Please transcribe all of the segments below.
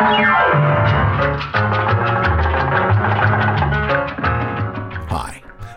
Hi,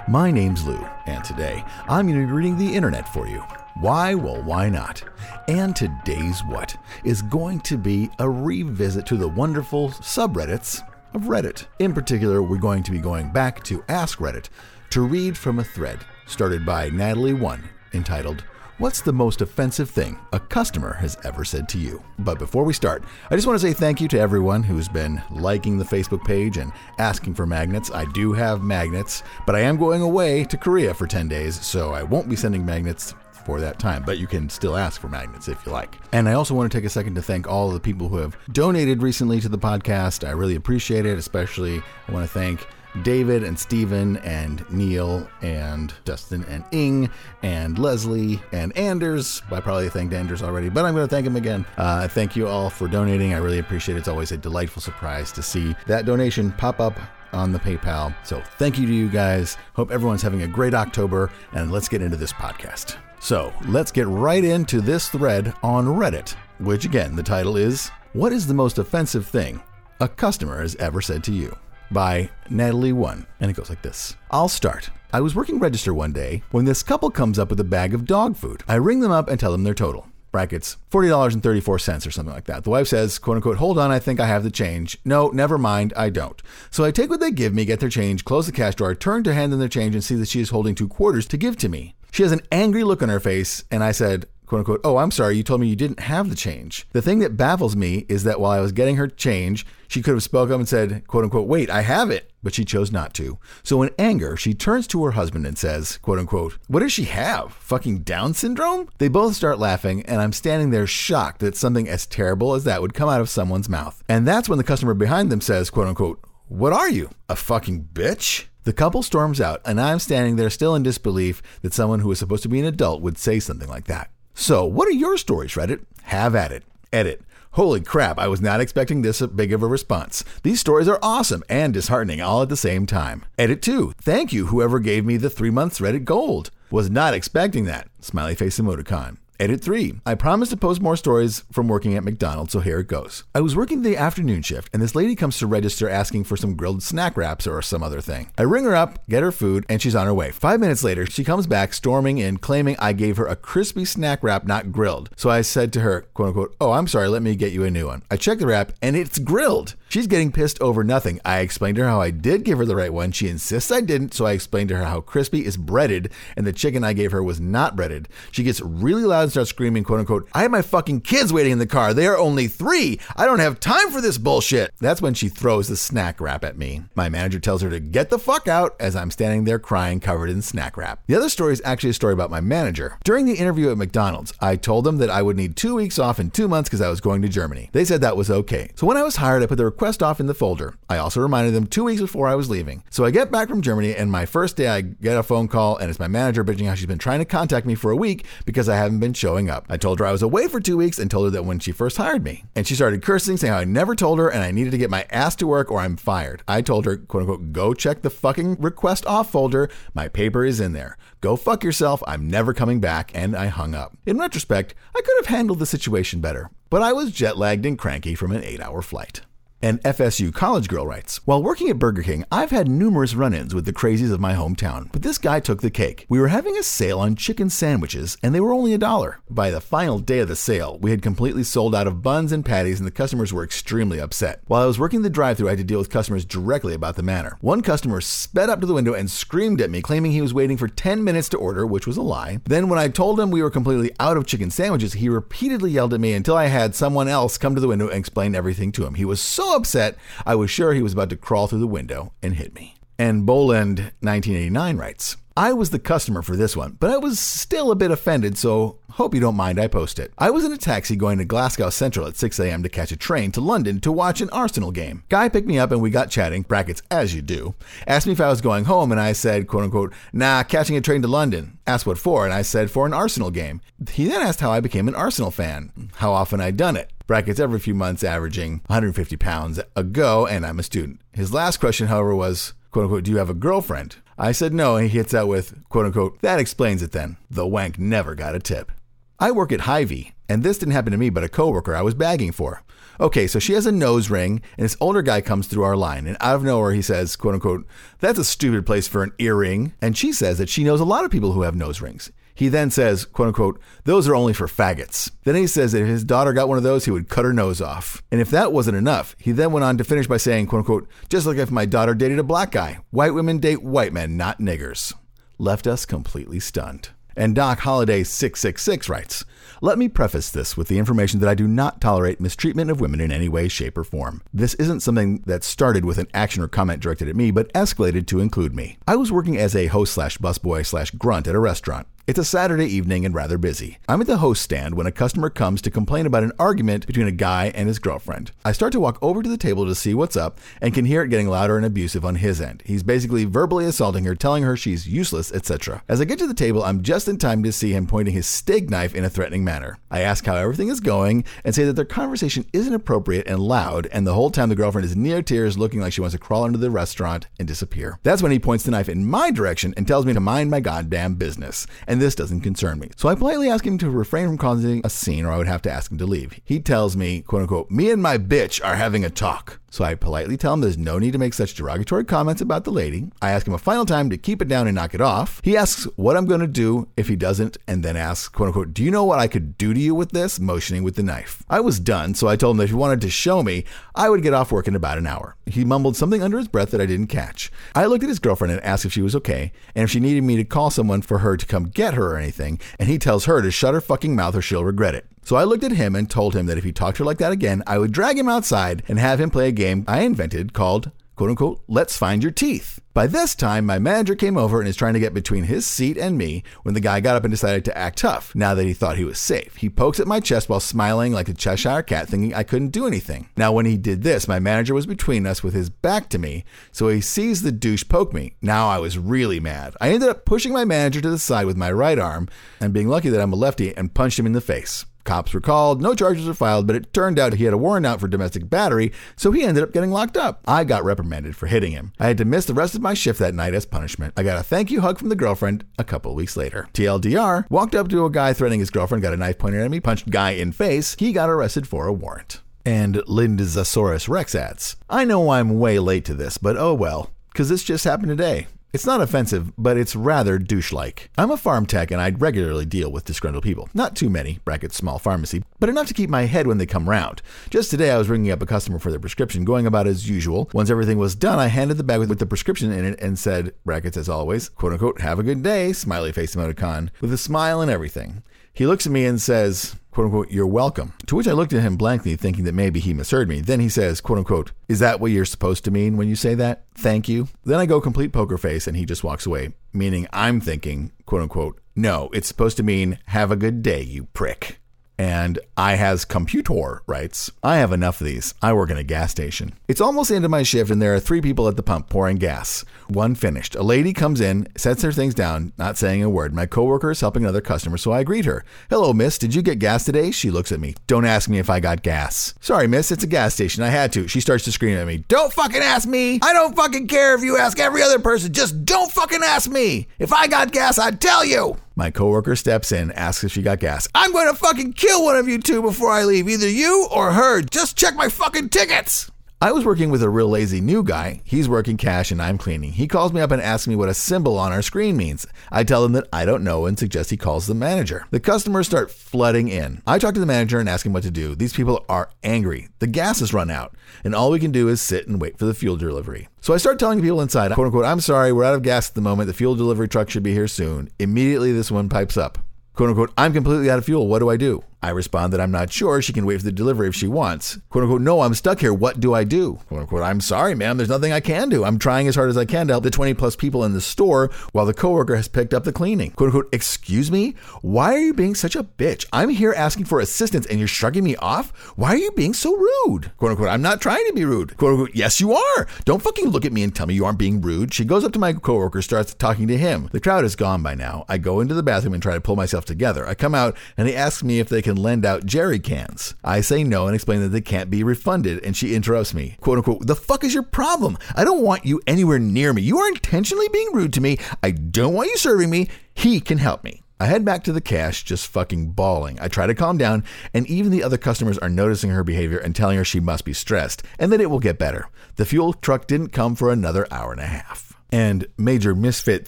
my name's Lou, and today I'm going to be reading the internet for you. Why? Well, why not? And today's what is going to be a revisit to the wonderful subreddits of Reddit. In particular, we're going to be going back to Ask Reddit to read from a thread started by Natalie One entitled What's the most offensive thing a customer has ever said to you? But before we start, I just want to say thank you to everyone who's been liking the Facebook page and asking for magnets. I do have magnets, but I am going away to Korea for 10 days, so I won't be sending magnets for that time, but you can still ask for magnets if you like. And I also want to take a second to thank all of the people who have donated recently to the podcast. I really appreciate it, especially I want to thank David and Stephen and Neil and Dustin and Ing and Leslie and Anders. I probably thanked Anders already, but I'm going to thank him again. Uh, thank you all for donating. I really appreciate it. It's always a delightful surprise to see that donation pop up on the PayPal. So thank you to you guys. Hope everyone's having a great October, and let's get into this podcast. So let's get right into this thread on Reddit, which again, the title is What is the most offensive thing a customer has ever said to you? By Natalie One. And it goes like this I'll start. I was working register one day when this couple comes up with a bag of dog food. I ring them up and tell them their total. Brackets, $40.34 or something like that. The wife says, quote unquote, hold on, I think I have the change. No, never mind, I don't. So I take what they give me, get their change, close the cash drawer, turn to hand them their change, and see that she is holding two quarters to give to me. She has an angry look on her face, and I said, quote unquote, oh, I'm sorry, you told me you didn't have the change. The thing that baffles me is that while I was getting her change, she could have spoken up and said, quote unquote, wait, I have it, but she chose not to. So in anger, she turns to her husband and says, quote unquote, what does she have? Fucking Down syndrome? They both start laughing, and I'm standing there shocked that something as terrible as that would come out of someone's mouth. And that's when the customer behind them says, quote unquote, what are you? A fucking bitch? The couple storms out, and I'm standing there still in disbelief that someone who is supposed to be an adult would say something like that. So, what are your stories, Reddit? Have at it. Edit. Holy crap, I was not expecting this big of a response. These stories are awesome and disheartening all at the same time. Edit 2. Thank you, whoever gave me the three months Reddit gold. Was not expecting that. Smiley face emoticon. Edit 3. I promised to post more stories from working at McDonald's, so here it goes. I was working the afternoon shift, and this lady comes to register asking for some grilled snack wraps or some other thing. I ring her up, get her food, and she's on her way. Five minutes later, she comes back storming in, claiming I gave her a crispy snack wrap not grilled. So I said to her, quote unquote, oh, I'm sorry, let me get you a new one. I check the wrap, and it's grilled. She's getting pissed over nothing. I explained to her how I did give her the right one. She insists I didn't, so I explained to her how crispy is breaded, and the chicken I gave her was not breaded. She gets really loud and starts screaming, quote unquote, I have my fucking kids waiting in the car. They are only three. I don't have time for this bullshit. That's when she throws the snack wrap at me. My manager tells her to get the fuck out as I'm standing there crying covered in snack wrap. The other story is actually a story about my manager. During the interview at McDonald's, I told them that I would need two weeks off in two months because I was going to Germany. They said that was okay. So when I was hired, I put the request off in the folder. I also reminded them two weeks before I was leaving. So I get back from Germany, and my first day, I get a phone call, and it's my manager bitching how she's been trying to contact me for a week because I haven't been showing up. I told her I was away for two weeks and told her that when she first hired me. And she started cursing, saying how I never told her and I needed to get my ass to work or I'm fired. I told her, quote unquote, go check the fucking request off folder. My paper is in there. Go fuck yourself. I'm never coming back. And I hung up. In retrospect, I could have handled the situation better, but I was jet lagged and cranky from an eight hour flight. An FSU college girl writes While working at Burger King, I've had numerous run ins with the crazies of my hometown, but this guy took the cake. We were having a sale on chicken sandwiches, and they were only a dollar. By the final day of the sale, we had completely sold out of buns and patties, and the customers were extremely upset. While I was working the drive thru, I had to deal with customers directly about the matter. One customer sped up to the window and screamed at me, claiming he was waiting for 10 minutes to order, which was a lie. Then, when I told him we were completely out of chicken sandwiches, he repeatedly yelled at me until I had someone else come to the window and explain everything to him. He was so upset, I was sure he was about to crawl through the window and hit me. And Boland 1989 writes, I was the customer for this one, but I was still a bit offended, so hope you don't mind I post it. I was in a taxi going to Glasgow Central at 6 a.m. to catch a train to London to watch an Arsenal game. Guy picked me up and we got chatting, brackets as you do. Asked me if I was going home and I said, quote unquote, nah, catching a train to London. Asked what for and I said for an Arsenal game. He then asked how I became an Arsenal fan, how often I'd done it. Brackets every few months averaging 150 pounds a go and I'm a student. His last question, however, was, quote unquote, do you have a girlfriend? I said no, and he hits out with, quote unquote, that explains it then. The wank never got a tip. I work at Hy-Vee, and this didn't happen to me but a coworker I was bagging for. Okay, so she has a nose ring, and this older guy comes through our line, and out of nowhere he says, quote unquote, that's a stupid place for an earring. And she says that she knows a lot of people who have nose rings. He then says, quote unquote, those are only for faggots. Then he says that if his daughter got one of those, he would cut her nose off. And if that wasn't enough, he then went on to finish by saying, quote unquote, just like if my daughter dated a black guy. White women date white men, not niggers. Left us completely stunned. And Doc Holiday 666 writes, let me preface this with the information that I do not tolerate mistreatment of women in any way, shape, or form. This isn't something that started with an action or comment directed at me, but escalated to include me. I was working as a host slash busboy slash grunt at a restaurant. It's a Saturday evening and rather busy. I'm at the host stand when a customer comes to complain about an argument between a guy and his girlfriend. I start to walk over to the table to see what's up and can hear it getting louder and abusive on his end. He's basically verbally assaulting her, telling her she's useless, etc. As I get to the table, I'm just in time to see him pointing his steak knife in a threatening manner. I ask how everything is going and say that their conversation isn't appropriate and loud, and the whole time the girlfriend is near tears, looking like she wants to crawl into the restaurant and disappear. That's when he points the knife in my direction and tells me to mind my goddamn business and this doesn't concern me. So I politely ask him to refrain from causing a scene or I would have to ask him to leave. He tells me, quote unquote, me and my bitch are having a talk. So I politely tell him there's no need to make such derogatory comments about the lady. I ask him a final time to keep it down and knock it off. He asks what I'm going to do if he doesn't, and then asks, quote unquote, Do you know what I could do to you with this? Motioning with the knife. I was done, so I told him that if he wanted to show me, I would get off work in about an hour. He mumbled something under his breath that I didn't catch. I looked at his girlfriend and asked if she was okay, and if she needed me to call someone for her to come get her or anything, and he tells her to shut her fucking mouth or she'll regret it. So I looked at him and told him that if he talked to her like that again, I would drag him outside and have him play a game I invented called, quote unquote, Let's Find Your Teeth. By this time, my manager came over and is trying to get between his seat and me when the guy got up and decided to act tough now that he thought he was safe. He pokes at my chest while smiling like a Cheshire cat, thinking I couldn't do anything. Now, when he did this, my manager was between us with his back to me, so he sees the douche poke me. Now I was really mad. I ended up pushing my manager to the side with my right arm and being lucky that I'm a lefty and punched him in the face. Cops were called, no charges were filed, but it turned out he had a warrant out for domestic battery, so he ended up getting locked up. I got reprimanded for hitting him. I had to miss the rest of my shift that night as punishment. I got a thank you hug from the girlfriend a couple weeks later. TLDR walked up to a guy threatening his girlfriend, got a knife pointed at me, punched guy in face. He got arrested for a warrant. And Lindasaurus Rex adds, I know I'm way late to this, but oh well, because this just happened today. It's not offensive, but it's rather douche like. I'm a pharm tech and I regularly deal with disgruntled people. Not too many, bracket small pharmacy, but enough to keep my head when they come round. Just today, I was ringing up a customer for their prescription, going about as usual. Once everything was done, I handed the bag with, the prescription in it and said, brackets as always, quote unquote, have a good day, smiley face emoticon, with a smile and everything. He looks at me and says, quote unquote, you're welcome. To which I looked at him blankly, thinking that maybe he misheard me. Then he says, quote unquote, is that what you're supposed to mean when you say that? Thank you. Then I go complete poker face and he just walks away, meaning I'm thinking, quote unquote, no, it's supposed to mean have a good day, you prick and I has computer writes, I have enough of these. I work in a gas station. It's almost the end of my shift and there are three people at the pump pouring gas. One finished. A lady comes in, sets her things down, not saying a word. My coworker is helping another customer, so I greet her. Hello, miss. Did you get gas today? She looks at me. Don't ask me if I got gas. Sorry, miss. It's a gas station. I had to. She starts to scream at me. Don't fucking ask me. I don't fucking care if you ask every other person. Just don't fucking ask me. If I got gas, I'd tell you. My coworker steps in, asks if she got gas. I'm going to fucking kill one of you two before I leave, either you or her. Just check my fucking tickets. I was working with a real lazy new guy. He's working cash and I'm cleaning. He calls me up and asks me what a symbol on our screen means. I tell him that I don't know and suggest he calls the manager. The customers start flooding in. I talk to the manager and ask him what to do. These people are angry. The gas has run out, and all we can do is sit and wait for the fuel delivery. So I start telling people inside, quote unquote, I'm sorry, we're out of gas at the moment. The fuel delivery truck should be here soon. Immediately, this one pipes up. Quote unquote, I'm completely out of fuel. What do I do? I respond that I'm not sure. She can wait for the delivery if she wants. Quote unquote, no, I'm stuck here. What do I do? Quote unquote, I'm sorry, ma'am. There's nothing I can do. I'm trying as hard as I can to help the 20 plus people in the store while the coworker has picked up the cleaning. Quote unquote, excuse me? Why are you being such a bitch? I'm here asking for assistance and you're shrugging me off? Why are you being so rude? Quote unquote, I'm not trying to be rude. Quote unquote, yes, you are. Don't fucking look at me and tell me you aren't being rude. She goes up to my coworker, starts talking to him. The crowd is gone by now. I go into the bathroom and try to pull myself together. I come out and he asks me if they can lend out Jerry cans. I say no and explain that they can't be refunded, and she interrupts me. Quote unquote, the fuck is your problem? I don't want you anywhere near me. You are intentionally being rude to me. I don't want you serving me. He can help me. I head back to the cash, just fucking bawling. I try to calm down, and even the other customers are noticing her behavior and telling her she must be stressed and that it will get better. The fuel truck didn't come for another hour and a half. And Major Misfit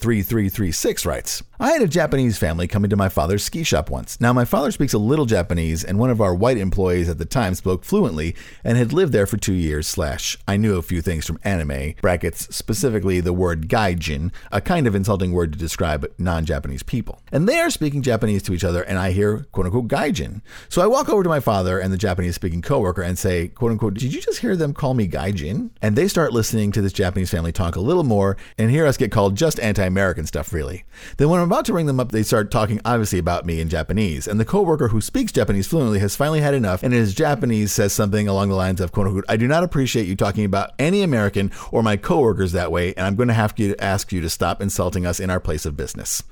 3336 writes I had a Japanese family come into my father's ski shop once. Now, my father speaks a little Japanese, and one of our white employees at the time spoke fluently and had lived there for two years. Slash, I knew a few things from anime, brackets, specifically the word gaijin, a kind of insulting word to describe non Japanese people. And they are speaking Japanese to each other, and I hear quote unquote gaijin. So I walk over to my father and the Japanese speaking coworker and say, quote unquote, did you just hear them call me gaijin? And they start listening to this Japanese family talk a little more and hear us get called just anti American stuff, really. Then when I'm about to ring them up, they start talking obviously about me in Japanese. And the coworker who speaks Japanese fluently has finally had enough and in his Japanese says something along the lines of, quote unquote, I do not appreciate you talking about any American or my coworkers that way, and I'm going to have to ask you to stop insulting us in our place of business.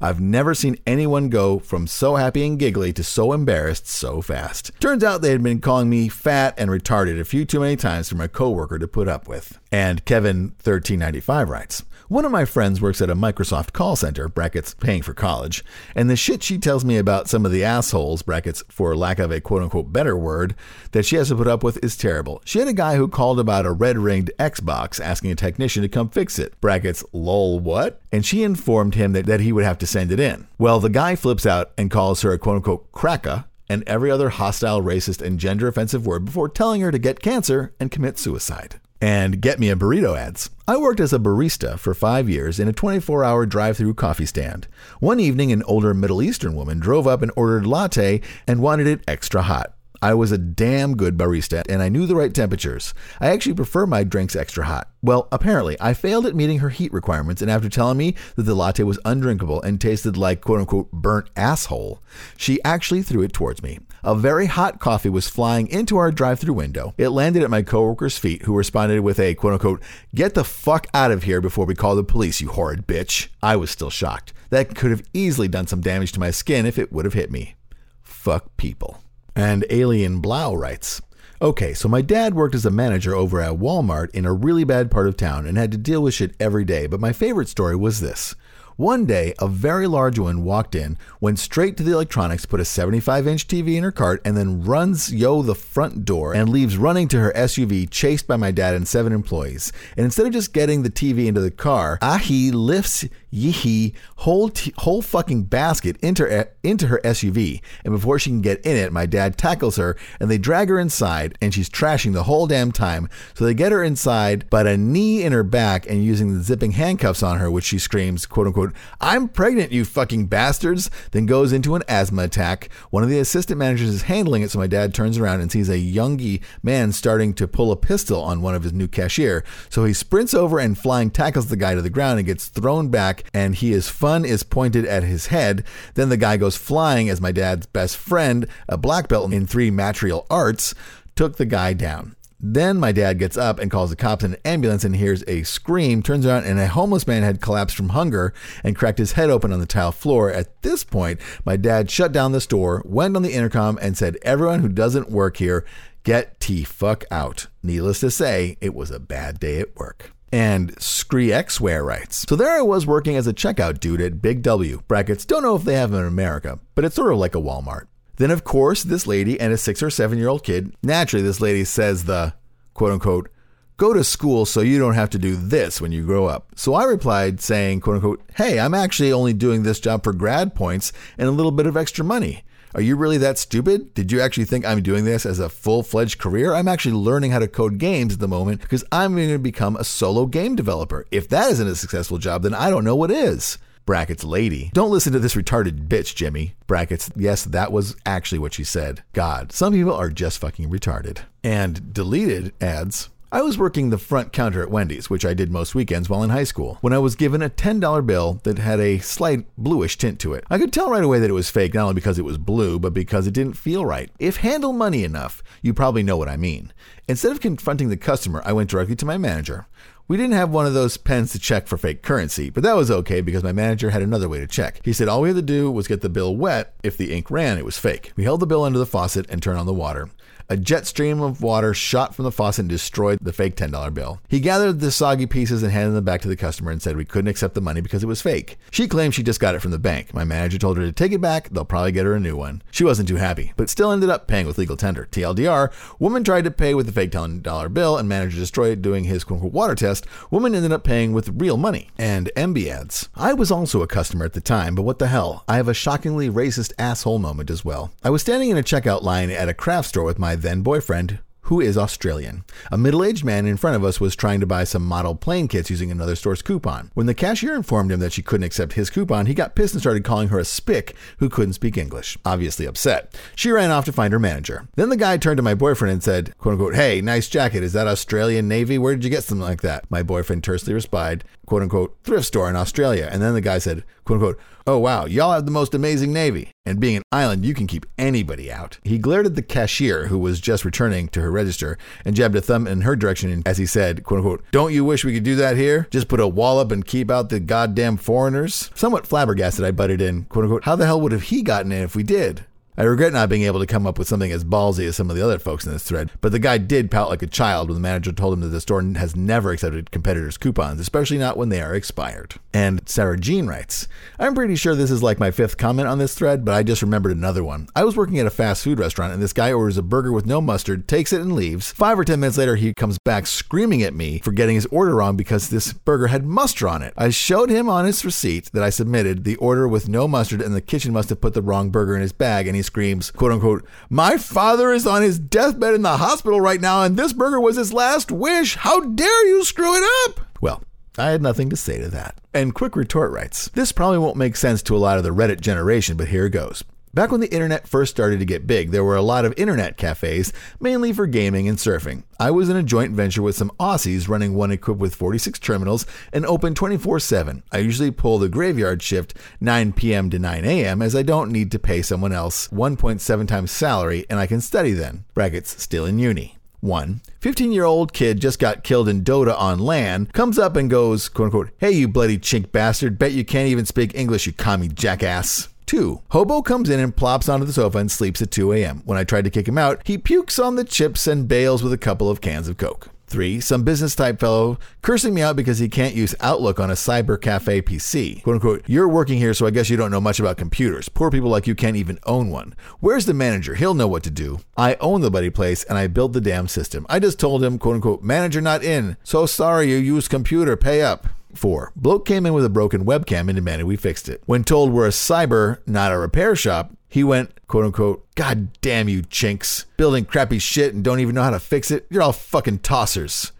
I've never seen anyone go from so happy and giggly to so embarrassed so fast. Turns out they had been calling me fat and retarded a few too many times for my coworker to put up with. And Kevin1395 writes, one of my friends works at a Microsoft call center, brackets, paying for college, and the shit she tells me about some of the assholes, brackets, for lack of a quote unquote better word, that she has to put up with is terrible. She had a guy who called about a red ringed Xbox asking a technician to come fix it, brackets, lol, what? And she informed him that, that he would have to send it in. Well, the guy flips out and calls her a quote unquote cracker and every other hostile, racist, and gender offensive word before telling her to get cancer and commit suicide and get me a burrito adds. I worked as a barista for five years in a 24 hour drive through coffee stand. One evening, an older Middle Eastern woman drove up and ordered latte and wanted it extra hot. I was a damn good barista and I knew the right temperatures. I actually prefer my drinks extra hot. Well, apparently, I failed at meeting her heat requirements, and after telling me that the latte was undrinkable and tasted like quote unquote burnt asshole, she actually threw it towards me. A very hot coffee was flying into our drive through window. It landed at my coworker's feet, who responded with a quote unquote, get the fuck out of here before we call the police, you horrid bitch. I was still shocked. That could have easily done some damage to my skin if it would have hit me. Fuck people. And Alien Blue writes, Okay, so my dad worked as a manager over at Walmart in a really bad part of town and had to deal with shit every day, but my favorite story was this. One day, a very large woman walked in, went straight to the electronics, put a 75 inch TV in her cart, and then runs yo the front door and leaves running to her SUV, chased by my dad and seven employees. And instead of just getting the TV into the car, Ahi lifts Yihi whole t- whole fucking basket into into her SUV, and before she can get in it, my dad tackles her and they drag her inside, and she's trashing the whole damn time. So they get her inside, but a knee in her back, and using the zipping handcuffs on her, which she screams, "quote unquote," "I'm pregnant, you fucking bastards!" Then goes into an asthma attack. One of the assistant managers is handling it, so my dad turns around and sees a youngy man starting to pull a pistol on one of his new cashier. So he sprints over and flying tackles the guy to the ground and gets thrown back and he is fun is pointed at his head. Then the guy goes flying as my dad's best friend, a black belt in three martial arts, took the guy down. Then my dad gets up and calls the cops and an ambulance and hears a scream, turns around, and a homeless man had collapsed from hunger and cracked his head open on the tile floor. At this point, my dad shut down the store, went on the intercom, and said, Everyone who doesn't work here, get T fuck out. Needless to say, it was a bad day at work. And Screexware writes, So there I was working as a checkout dude at Big W, brackets, don't know if they have them in America, but it's sort of like a Walmart. Then, of course, this lady and a six or seven year old kid, naturally, this lady says the quote unquote, go to school so you don't have to do this when you grow up. So I replied saying, quote unquote, hey, I'm actually only doing this job for grad points and a little bit of extra money. Are you really that stupid? Did you actually think I'm doing this as a full fledged career? I'm actually learning how to code games at the moment because I'm going to become a solo game developer. If that isn't a successful job, then I don't know what is. Brackets lady. Don't listen to this retarded bitch, Jimmy. Brackets, yes, that was actually what she said. God, some people are just fucking retarded. And deleted adds, I was working the front counter at Wendy's, which I did most weekends while in high school, when I was given a $10 bill that had a slight bluish tint to it. I could tell right away that it was fake, not only because it was blue, but because it didn't feel right. If handle money enough, you probably know what I mean. Instead of confronting the customer, I went directly to my manager. We didn't have one of those pens to check for fake currency, but that was okay because my manager had another way to check. He said all we had to do was get the bill wet. If the ink ran, it was fake. We held the bill under the faucet and turned on the water. A jet stream of water shot from the faucet and destroyed the fake $10 bill. He gathered the soggy pieces and handed them back to the customer and said we couldn't accept the money because it was fake. She claimed she just got it from the bank. My manager told her to take it back, they'll probably get her a new one. She wasn't too happy, but still ended up paying with legal tender. TLDR, woman tried to pay with the fake $10 bill and manager destroyed it doing his quote unquote water test. Woman ended up paying with real money. And MB adds. I was also a customer at the time, but what the hell? I have a shockingly racist asshole moment as well. I was standing in a checkout line at a craft store with then boyfriend, who is Australian. A middle aged man in front of us was trying to buy some model plane kits using another store's coupon. When the cashier informed him that she couldn't accept his coupon, he got pissed and started calling her a spick who couldn't speak English. Obviously upset. She ran off to find her manager. Then the guy turned to my boyfriend and said, quote unquote, Hey, nice jacket. Is that Australian Navy? Where did you get something like that? My boyfriend tersely replied, quote unquote, thrift store in Australia. And then the guy said, quote unquote, Oh wow, y'all have the most amazing Navy. And being an island, you can keep anybody out. He glared at the cashier, who was just returning to her register, and jabbed a thumb in her direction as he said, quote unquote, Don't you wish we could do that here? Just put a wall up and keep out the goddamn foreigners? Somewhat flabbergasted, I butted in, quote unquote, How the hell would have he gotten in if we did? I regret not being able to come up with something as ballsy as some of the other folks in this thread, but the guy did pout like a child when the manager told him that the store has never accepted competitors' coupons, especially not when they are expired. And Sarah Jean writes, I'm pretty sure this is like my fifth comment on this thread, but I just remembered another one. I was working at a fast food restaurant and this guy orders a burger with no mustard, takes it and leaves. Five or ten minutes later, he comes back screaming at me for getting his order wrong because this burger had mustard on it. I showed him on his receipt that I submitted the order with no mustard and the kitchen must have put the wrong burger in his bag and he screams, quote unquote, My father is on his deathbed in the hospital right now, and this burger was his last wish. How dare you screw it up? Well, I had nothing to say to that. And Quick Retort writes, This probably won't make sense to a lot of the Reddit generation, but here goes. Back when the internet first started to get big, there were a lot of internet cafes, mainly for gaming and surfing. I was in a joint venture with some Aussies running one equipped with 46 terminals and open 24 7. I usually pull the graveyard shift 9 p.m. to 9 a.m. as I don't need to pay someone else 1.7 times salary and I can study then. Brackets, still in uni. 1. 15 year old kid just got killed in Dota on LAN, comes up and goes, quote unquote, Hey, you bloody chink bastard, bet you can't even speak English, you commie jackass. 2. Hobo comes in and plops onto the sofa and sleeps at 2 a.m. When I tried to kick him out, he pukes on the chips and bails with a couple of cans of Coke. 3. Some business type fellow cursing me out because he can't use Outlook on a cyber cafe PC. Quote unquote, you're working here, so I guess you don't know much about computers. Poor people like you can't even own one. Where's the manager? He'll know what to do. I own the buddy place and I built the damn system. I just told him, quote unquote, manager not in. So sorry you use computer, pay up. 4. Bloke came in with a broken webcam and demanded we fixed it. When told we're a cyber, not a repair shop, he went, quote unquote, God damn you chinks, building crappy shit and don't even know how to fix it. You're all fucking tossers.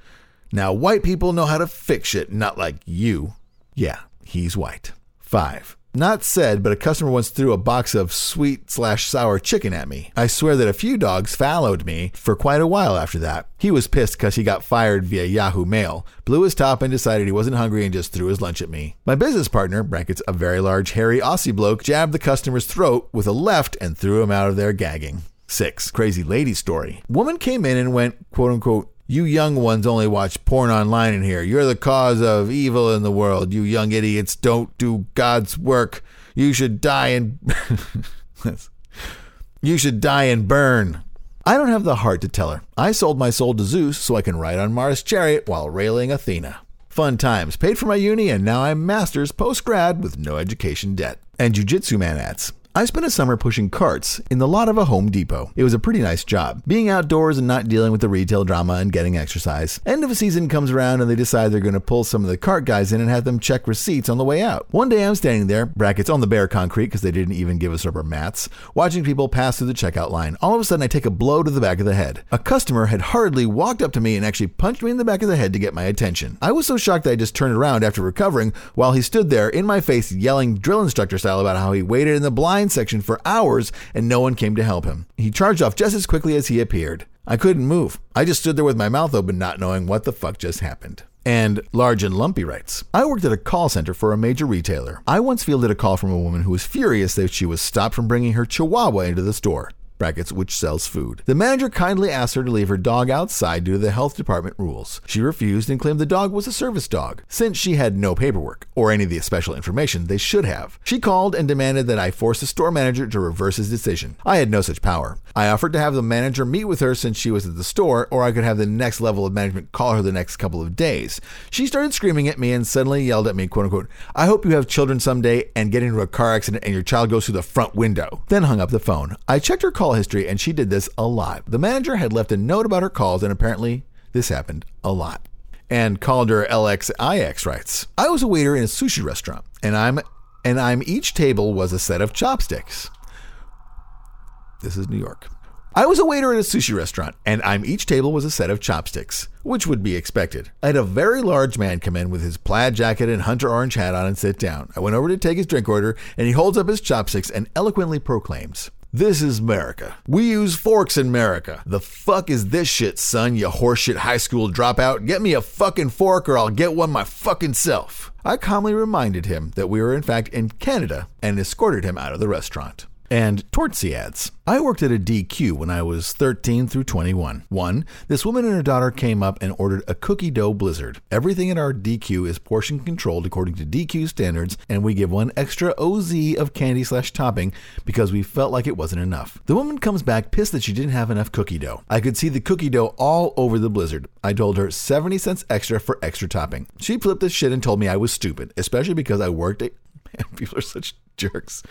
Now, white people know how to fix shit, not like you. Yeah, he's white. 5. Not said, but a customer once threw a box of sweet slash sour chicken at me. I swear that a few dogs followed me for quite a while after that. He was pissed because he got fired via Yahoo Mail, blew his top and decided he wasn't hungry and just threw his lunch at me. My business partner, brackets a very large hairy Aussie bloke, jabbed the customer's throat with a left and threw him out of there gagging. 6. Crazy lady story. Woman came in and went, quote unquote, you young ones only watch porn online in here. You're the cause of evil in the world. You young idiots don't do God's work. You should die and you should die and burn. I don't have the heart to tell her. I sold my soul to Zeus so I can ride on Mars' chariot while railing Athena. Fun times. Paid for my uni and now I'm master's post grad with no education debt. And Jujitsu Man adds. I spent a summer pushing carts in the lot of a Home Depot. It was a pretty nice job, being outdoors and not dealing with the retail drama and getting exercise. End of a season comes around and they decide they're going to pull some of the cart guys in and have them check receipts on the way out. One day I'm standing there, brackets on the bare concrete because they didn't even give us rubber mats, watching people pass through the checkout line. All of a sudden I take a blow to the back of the head. A customer had hurriedly walked up to me and actually punched me in the back of the head to get my attention. I was so shocked that I just turned around after recovering while he stood there in my face yelling drill instructor style about how he waited in the blind section for hours and no one came to help him. He charged off just as quickly as he appeared. I couldn't move. I just stood there with my mouth open, not knowing what the fuck just happened. And Large and Lumpy writes I worked at a call center for a major retailer. I once fielded a call from a woman who was furious that she was stopped from bringing her chihuahua into the store. Brackets, which sells food. The manager kindly asked her to leave her dog outside due to the health department rules. She refused and claimed the dog was a service dog, since she had no paperwork or any of the special information they should have. She called and demanded that I force the store manager to reverse his decision. I had no such power. I offered to have the manager meet with her since she was at the store, or I could have the next level of management call her the next couple of days. She started screaming at me and suddenly yelled at me, quote unquote, I hope you have children someday and get into a car accident and your child goes through the front window. Then hung up the phone. I checked her call history and she did this a lot. The manager had left a note about her calls and apparently this happened a lot. And Calder LXIX writes, I was a waiter in a sushi restaurant and I'm and I'm each table was a set of chopsticks. This is New York. I was a waiter at a sushi restaurant, and I'm each table was a set of chopsticks, which would be expected. I had a very large man come in with his plaid jacket and hunter orange hat on and sit down. I went over to take his drink order, and he holds up his chopsticks and eloquently proclaims, this is America. We use forks in America. The fuck is this shit, son, you horseshit high school dropout? Get me a fucking fork or I'll get one my fucking self. I calmly reminded him that we were in fact in Canada and escorted him out of the restaurant and Tortsy adds. I worked at a DQ when I was 13 through 21. One, this woman and her daughter came up and ordered a cookie dough blizzard. Everything at our DQ is portion controlled according to DQ standards, and we give one extra OZ of candy slash topping because we felt like it wasn't enough. The woman comes back pissed that she didn't have enough cookie dough. I could see the cookie dough all over the blizzard. I told her 70 cents extra for extra topping. She flipped this shit and told me I was stupid, especially because I worked at. Man, people are such jerks.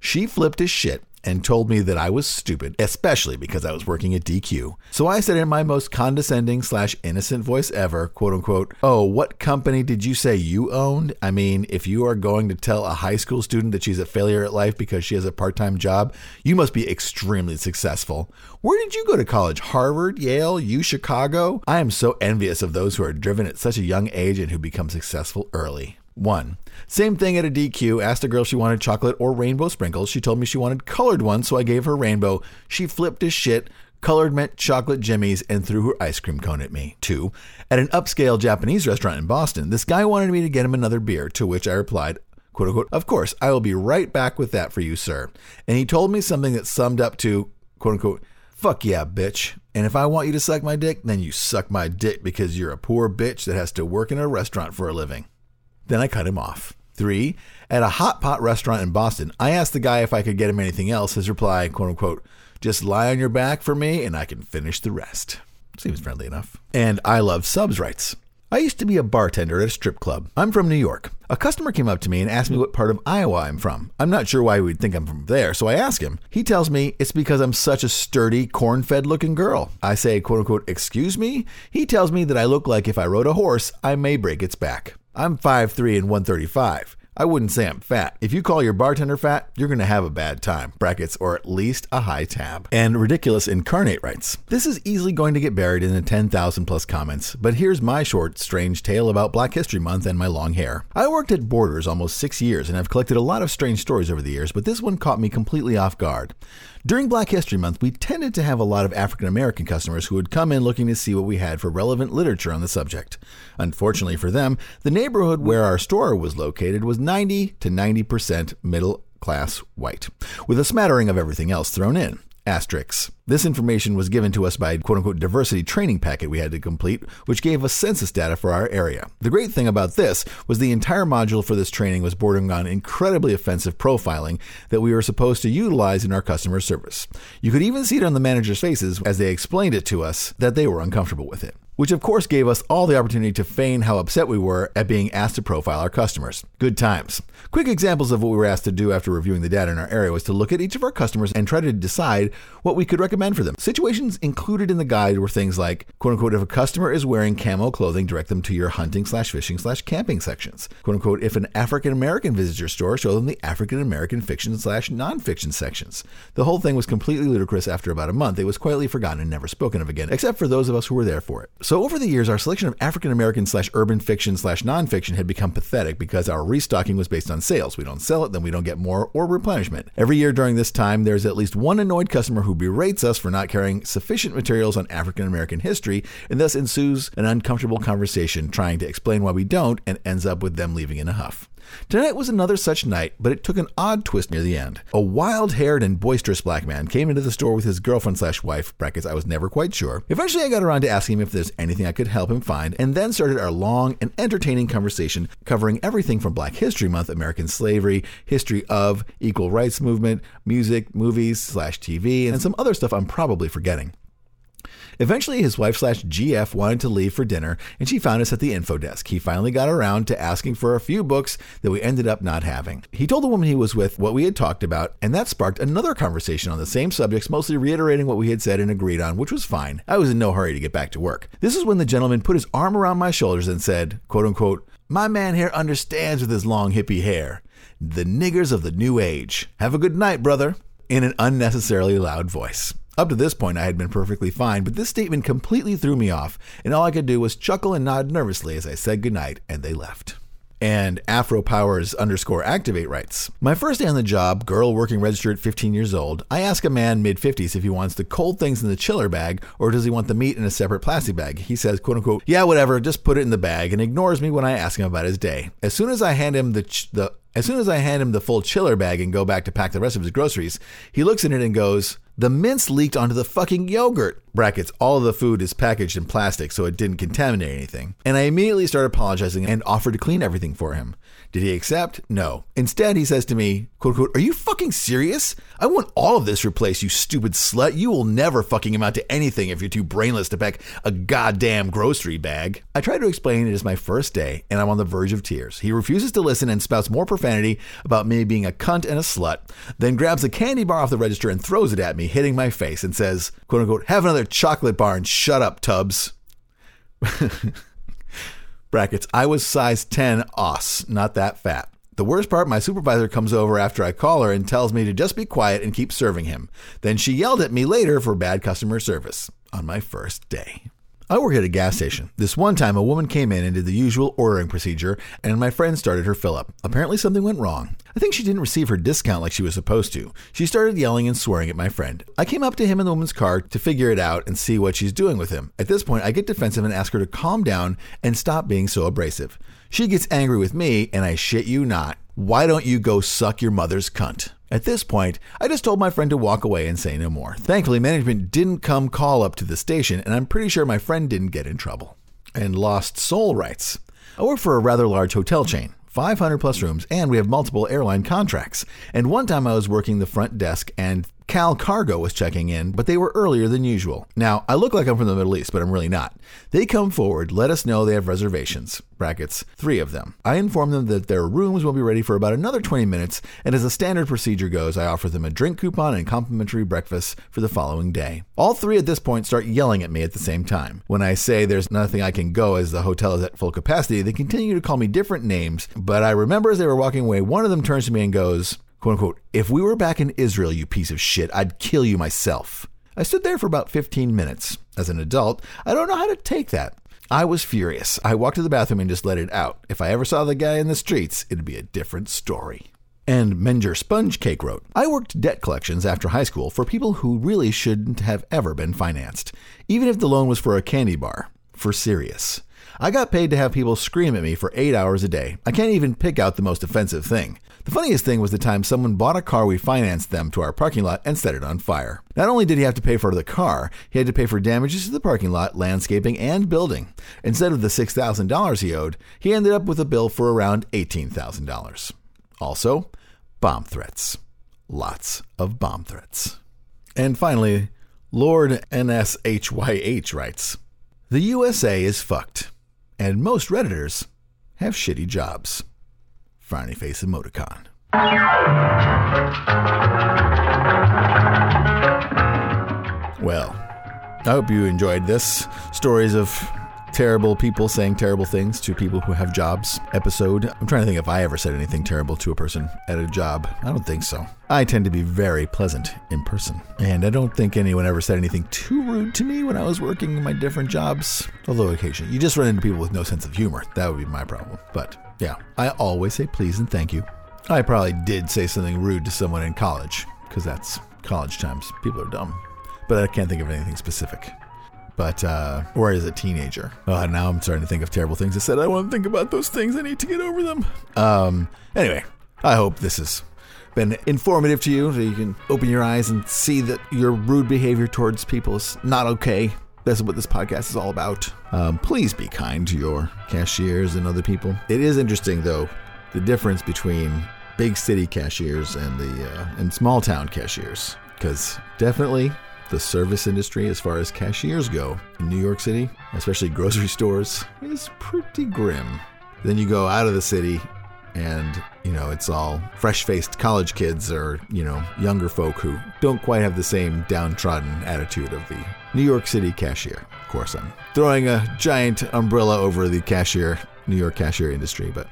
She flipped his shit and told me that I was stupid, especially because I was working at DQ. So I said in my most condescending slash innocent voice ever, quote unquote, Oh, what company did you say you owned? I mean, if you are going to tell a high school student that she's a failure at life because she has a part time job, you must be extremely successful. Where did you go to college? Harvard, Yale, U Chicago? I am so envious of those who are driven at such a young age and who become successful early. One. Same thing at a DQ. Asked a girl if she wanted chocolate or rainbow sprinkles. She told me she wanted colored ones, so I gave her rainbow. She flipped as shit. Colored meant chocolate jimmies and threw her ice cream cone at me. Two, at an upscale Japanese restaurant in Boston, this guy wanted me to get him another beer, to which I replied, quote unquote, of course, I will be right back with that for you, sir. And he told me something that summed up to, quote unquote, fuck yeah, bitch. And if I want you to suck my dick, then you suck my dick because you're a poor bitch that has to work in a restaurant for a living. Then I cut him off. Three, at a hot pot restaurant in Boston, I asked the guy if I could get him anything else. His reply, quote unquote, just lie on your back for me and I can finish the rest. Seems friendly enough. And I love subs writes. I used to be a bartender at a strip club. I'm from New York. A customer came up to me and asked me what part of Iowa I'm from. I'm not sure why he would think I'm from there, so I ask him. He tells me it's because I'm such a sturdy, corn fed looking girl. I say, quote unquote, excuse me? He tells me that I look like if I rode a horse, I may break its back. I'm 5'3 and 135. I wouldn't say I'm fat. If you call your bartender fat, you're going to have a bad time, brackets, or at least a high tab. And Ridiculous Incarnate writes This is easily going to get buried in the 10,000 plus comments, but here's my short, strange tale about Black History Month and my long hair. I worked at Borders almost six years and have collected a lot of strange stories over the years, but this one caught me completely off guard. During Black History Month, we tended to have a lot of African American customers who would come in looking to see what we had for relevant literature on the subject. Unfortunately for them, the neighborhood where our store was located was 90 to 90% middle class white, with a smattering of everything else thrown in. Asterisks. This information was given to us by a quote unquote diversity training packet we had to complete, which gave us census data for our area. The great thing about this was the entire module for this training was bordering on incredibly offensive profiling that we were supposed to utilize in our customer service. You could even see it on the managers' faces as they explained it to us that they were uncomfortable with it which of course gave us all the opportunity to feign how upset we were at being asked to profile our customers. Good times. Quick examples of what we were asked to do after reviewing the data in our area was to look at each of our customers and try to decide what we could recommend for them. Situations included in the guide were things like, quote unquote, if a customer is wearing camo clothing, direct them to your hunting slash fishing slash camping sections. Quote unquote, if an African American visits your store, show them the African American fiction slash nonfiction sections. The whole thing was completely ludicrous after about a month. It was quietly forgotten and never spoken of again, except for those of us who were there for it. So over the years, our selection of African American slash urban fiction slash nonfiction had become pathetic because our restocking was based on sales. We don't sell it, then we don't get more or replenishment. Every year during this time, there's at least one annoyed customer who berates us for not carrying sufficient materials on African American history, and thus ensues an uncomfortable conversation trying to explain why we don't and ends up with them leaving in a huff. Tonight was another such night, but it took an odd twist near the end. A wild haired and boisterous black man came into the store with his girlfriend slash wife, brackets, I was never quite sure. Eventually, I got around to asking him if there's anything I could help him find, and then started our long and entertaining conversation covering everything from Black History Month, American slavery, history of, equal rights movement, music, movies slash TV, and some other stuff I'm probably forgetting. Eventually, his wife slash GF wanted to leave for dinner, and she found us at the info desk. He finally got around to asking for a few books that we ended up not having. He told the woman he was with what we had talked about, and that sparked another conversation on the same subjects, mostly reiterating what we had said and agreed on, which was fine. I was in no hurry to get back to work. This is when the gentleman put his arm around my shoulders and said, quote unquote, My man here understands with his long hippie hair. The niggers of the new age. Have a good night, brother. In an unnecessarily loud voice. Up to this point, I had been perfectly fine, but this statement completely threw me off, and all I could do was chuckle and nod nervously as I said goodnight, and they left. And Afro Powers underscore activate writes My first day on the job, girl working register at 15 years old, I ask a man mid 50s if he wants the cold things in the chiller bag or does he want the meat in a separate plastic bag. He says, quote unquote, yeah, whatever, just put it in the bag and ignores me when I ask him about his day. As soon as I hand him the, ch- the as soon as I hand him the full chiller bag and go back to pack the rest of his groceries, he looks at it and goes, The mince leaked onto the fucking yogurt. Brackets, all of the food is packaged in plastic so it didn't contaminate anything. And I immediately start apologizing and offer to clean everything for him. Did he accept? No. Instead, he says to me, quote, quote, Are you fucking serious? I want all of this replaced, you stupid slut. You will never fucking amount to anything if you're too brainless to pack a goddamn grocery bag. I try to explain it is my first day and I'm on the verge of tears. He refuses to listen and spouts more profanity about me being a cunt and a slut, then grabs a candy bar off the register and throws it at me, hitting my face, and says, quote unquote, Have another chocolate bar and shut up, Tubbs. Brackets, I was size 10 os, not that fat. The worst part, my supervisor comes over after I call her and tells me to just be quiet and keep serving him. Then she yelled at me later for bad customer service on my first day. I work at a gas station. This one time, a woman came in and did the usual ordering procedure, and my friend started her fill up. Apparently, something went wrong. I think she didn't receive her discount like she was supposed to. She started yelling and swearing at my friend. I came up to him in the woman's car to figure it out and see what she's doing with him. At this point, I get defensive and ask her to calm down and stop being so abrasive. She gets angry with me, and I shit you not. Why don't you go suck your mother's cunt? At this point, I just told my friend to walk away and say no more. Thankfully, management didn't come call up to the station, and I'm pretty sure my friend didn't get in trouble. And Lost Soul writes I work for a rather large hotel chain. 500 plus rooms, and we have multiple airline contracts. And one time I was working the front desk, and Cal Cargo was checking in, but they were earlier than usual. Now, I look like I'm from the Middle East, but I'm really not. They come forward, let us know they have reservations, brackets, three of them. I inform them that their rooms will be ready for about another 20 minutes, and as a standard procedure goes, I offer them a drink coupon and complimentary breakfast for the following day. All three at this point start yelling at me at the same time. When I say there's nothing I can go as the hotel is at full capacity, they continue to call me different names, but I remember as they were walking away, one of them turns to me and goes, quote unquote, if we were back in Israel, you piece of shit, I'd kill you myself. I stood there for about 15 minutes. As an adult, I don't know how to take that. I was furious. I walked to the bathroom and just let it out. If I ever saw the guy in the streets, it'd be a different story. And Menger Sponge Cake wrote I worked debt collections after high school for people who really shouldn't have ever been financed, even if the loan was for a candy bar. For serious. I got paid to have people scream at me for eight hours a day. I can't even pick out the most offensive thing. The funniest thing was the time someone bought a car we financed them to our parking lot and set it on fire. Not only did he have to pay for the car, he had to pay for damages to the parking lot, landscaping, and building. Instead of the $6,000 he owed, he ended up with a bill for around $18,000. Also, bomb threats. Lots of bomb threats. And finally, Lord NSHYH writes The USA is fucked, and most Redditors have shitty jobs. Frowny face emoticon. Well, I hope you enjoyed this. Stories of terrible people saying terrible things to people who have jobs episode. I'm trying to think if I ever said anything terrible to a person at a job. I don't think so. I tend to be very pleasant in person. And I don't think anyone ever said anything too rude to me when I was working in my different jobs. Although occasionally you just run into people with no sense of humor. That would be my problem. But yeah, I always say please and thank you. I probably did say something rude to someone in college, because that's college times. People are dumb. But I can't think of anything specific. But, uh, or as a teenager. Uh, now I'm starting to think of terrible things I said. I want to think about those things. I need to get over them. Um, anyway, I hope this has been informative to you so you can open your eyes and see that your rude behavior towards people is not okay. That's what this podcast is all about. Um, please be kind to your cashiers and other people. It is interesting, though, the difference between big city cashiers and the uh, and small town cashiers, because definitely the service industry, as far as cashiers go in New York City, especially grocery stores, is pretty grim. Then you go out of the city and you know it's all fresh-faced college kids or you know younger folk who don't quite have the same downtrodden attitude of the New York City cashier. Of course, I'm throwing a giant umbrella over the cashier, New York cashier industry, but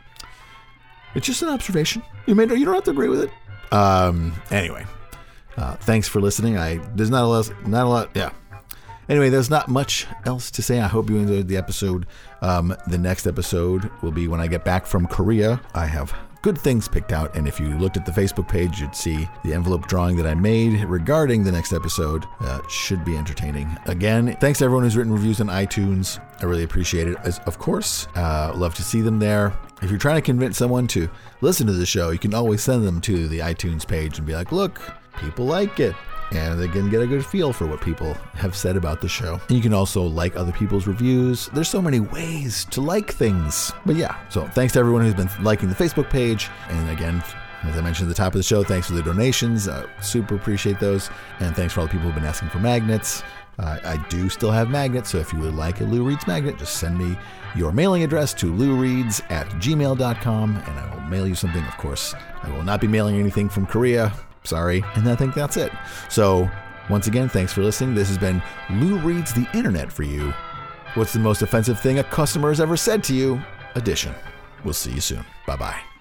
it's just an observation. You may you don't have to agree with it. Um, anyway, uh, thanks for listening. I there's not a lot, not a lot. Yeah. Anyway, there's not much else to say. I hope you enjoyed the episode. Um, the next episode will be when I get back from Korea. I have good things picked out, and if you looked at the Facebook page, you'd see the envelope drawing that I made regarding the next episode. Uh, should be entertaining. Again, thanks to everyone who's written reviews on iTunes. I really appreciate it. As, of course, uh, love to see them there. If you're trying to convince someone to listen to the show, you can always send them to the iTunes page and be like, look, people like it and they can get a good feel for what people have said about the show. And you can also like other people's reviews. There's so many ways to like things. But yeah, so thanks to everyone who's been liking the Facebook page. And again, as I mentioned at the top of the show, thanks for the donations. Uh, super appreciate those. And thanks for all the people who've been asking for magnets. Uh, I do still have magnets, so if you would like a Lou Reads magnet, just send me your mailing address to loureads at gmail.com and I will mail you something, of course. I will not be mailing anything from Korea. Sorry. And I think that's it. So, once again, thanks for listening. This has been Lou Reads the Internet for you. What's the most offensive thing a customer has ever said to you? Edition. We'll see you soon. Bye bye.